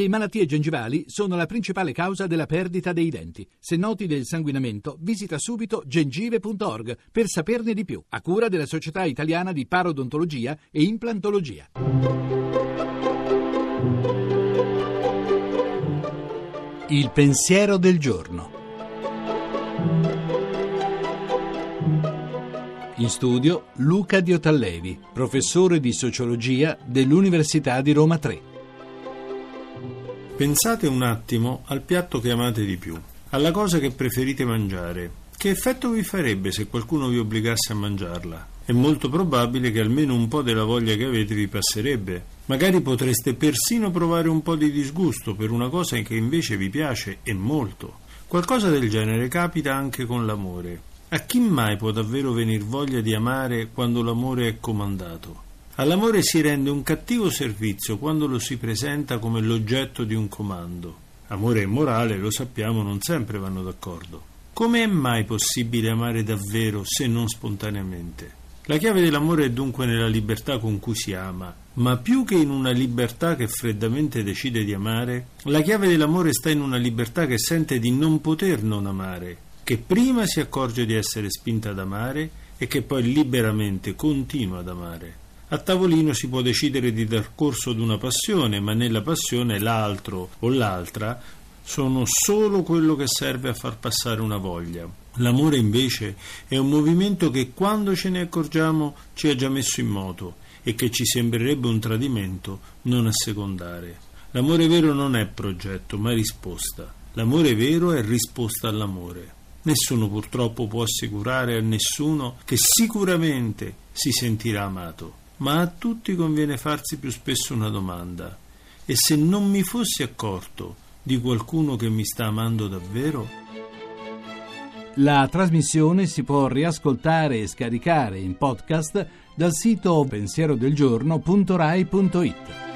Le malattie gengivali sono la principale causa della perdita dei denti. Se noti del sanguinamento, visita subito gengive.org per saperne di più, a cura della Società Italiana di Parodontologia e Implantologia. Il pensiero del giorno. In studio Luca Diotallevi, professore di sociologia dell'Università di Roma 3. Pensate un attimo al piatto che amate di più, alla cosa che preferite mangiare. Che effetto vi farebbe se qualcuno vi obbligasse a mangiarla? È molto probabile che almeno un po' della voglia che avete vi passerebbe. Magari potreste persino provare un po' di disgusto per una cosa che invece vi piace e molto. Qualcosa del genere capita anche con l'amore. A chi mai può davvero venir voglia di amare quando l'amore è comandato? All'amore si rende un cattivo servizio quando lo si presenta come l'oggetto di un comando. Amore e morale, lo sappiamo, non sempre vanno d'accordo. Come è mai possibile amare davvero se non spontaneamente? La chiave dell'amore è dunque nella libertà con cui si ama, ma più che in una libertà che freddamente decide di amare, la chiave dell'amore sta in una libertà che sente di non poter non amare, che prima si accorge di essere spinta ad amare e che poi liberamente continua ad amare. A tavolino si può decidere di dar corso ad una passione, ma nella passione l'altro o l'altra sono solo quello che serve a far passare una voglia. L'amore invece è un movimento che quando ce ne accorgiamo ci ha già messo in moto e che ci sembrerebbe un tradimento non assecondare. L'amore vero non è progetto, ma risposta. L'amore vero è risposta all'amore. Nessuno purtroppo può assicurare a nessuno che sicuramente si sentirà amato ma a tutti conviene farsi più spesso una domanda. E se non mi fossi accorto di qualcuno che mi sta amando davvero? La trasmissione si può riascoltare e scaricare in podcast dal sito pensierodelgiorno.rai.it.